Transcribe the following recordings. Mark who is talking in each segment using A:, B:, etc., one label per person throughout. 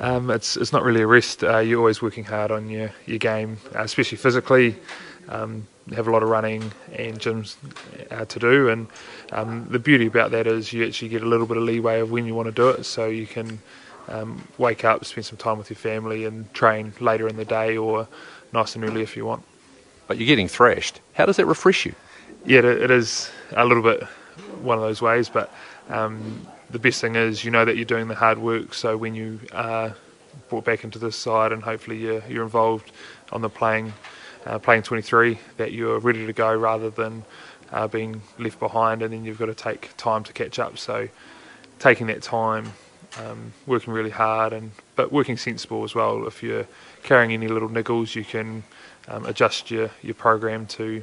A: Um, it's it's not really a rest. Uh, you're always working hard on your your game, uh, especially physically. Um, have a lot of running and gyms uh, to do, and um, the beauty about that is you actually get a little bit of leeway of when you want to do it, so you can um, wake up, spend some time with your family, and train later in the day or nice and early if you want.
B: But you're getting thrashed. How does that refresh you?
A: Yeah, it is a little bit one of those ways, but um, the best thing is you know that you're doing the hard work. So when you are brought back into this side and hopefully you're, you're involved on the playing uh, playing 23, that you're ready to go rather than uh, being left behind and then you've got to take time to catch up. So taking that time, um, working really hard, and but working sensible as well. If you're carrying any little niggles, you can um, adjust your, your program to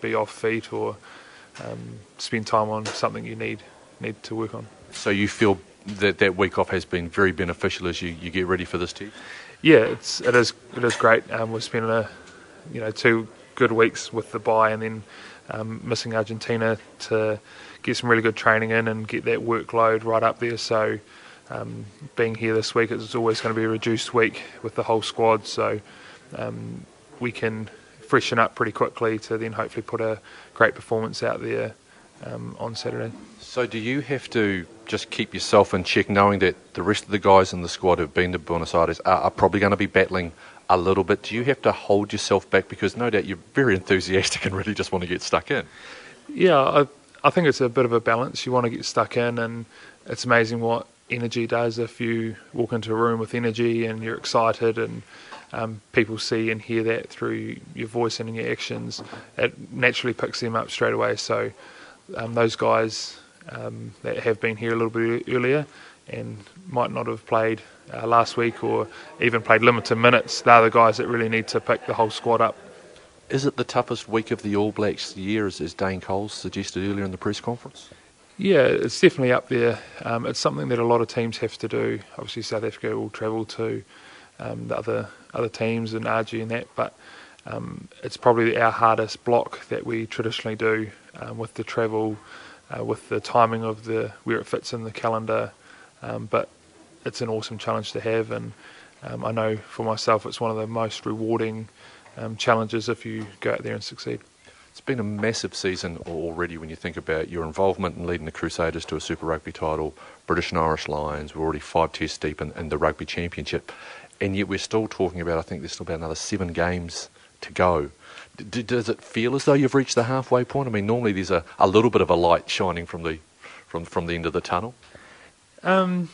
A: be off feet or um, spend time on something you need need to work on.
B: So you feel that that week off has been very beneficial as you, you get ready for this test?
A: Yeah, it's it is it is great. Um, we've spent a you know two good weeks with the bye and then um, missing Argentina to get some really good training in and get that workload right up there. So um, being here this week, it's always going to be a reduced week with the whole squad. So um, we can freshen up pretty quickly to then hopefully put a great performance out there um, on Saturday.
B: So, do you have to just keep yourself in check, knowing that the rest of the guys in the squad who've been to Buenos Aires are, are probably going to be battling a little bit? Do you have to hold yourself back because no doubt you're very enthusiastic and really just want to get stuck in?
A: Yeah, I, I think it's a bit of a balance. You want to get stuck in, and it's amazing what energy does if you walk into a room with energy and you're excited and um, people see and hear that through your voice and your actions, it naturally picks them up straight away. So um, those guys um, that have been here a little bit earlier and might not have played uh, last week or even played limited minutes, they're the guys that really need to pick the whole squad up.
B: Is it the toughest week of the All Blacks year, as, as Dane Coles suggested earlier in the press conference?
A: Yeah, it's definitely up there. Um, it's something that a lot of teams have to do. Obviously, South Africa will travel to um, the other other teams and RG and that, but um, it's probably our hardest block that we traditionally do um, with the travel, uh, with the timing of the where it fits in the calendar. Um, but it's an awesome challenge to have, and um, I know for myself it's one of the most rewarding um, challenges if you go out there and succeed.
B: It's been a massive season already when you think about your involvement in leading the Crusaders to a Super Rugby title, British and Irish Lions. We're already five tests deep in, in the Rugby Championship and yet we're still talking about. I think there's still about another seven games to go. D- does it feel as though you've reached the halfway point? I mean, normally there's a, a little bit of a light shining from the from from the end of the tunnel.
A: Um,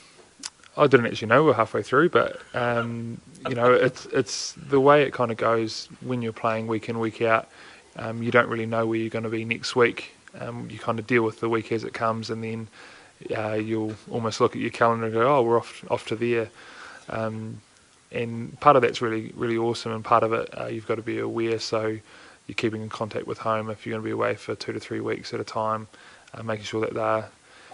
A: I didn't actually know we're halfway through, but um, you know, it's it's the way it kind of goes when you're playing week in week out. Um, you don't really know where you're going to be next week. Um, you kind of deal with the week as it comes, and then uh, you'll almost look at your calendar and go, "Oh, we're off off to there." Um, and part of that's really really awesome, and part of it uh, you've got to be aware. So you're keeping in contact with home if you're going to be away for two to three weeks at a time, uh, making sure that they're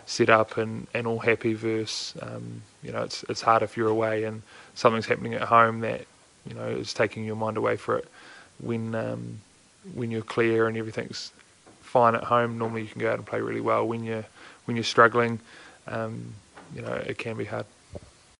A: set up and, and all happy. Versus um, you know it's it's hard if you're away and something's happening at home that you know is taking your mind away for it. When um, when you're clear and everything's fine at home, normally you can go out and play really well. When you're when you're struggling, um, you know it can be hard.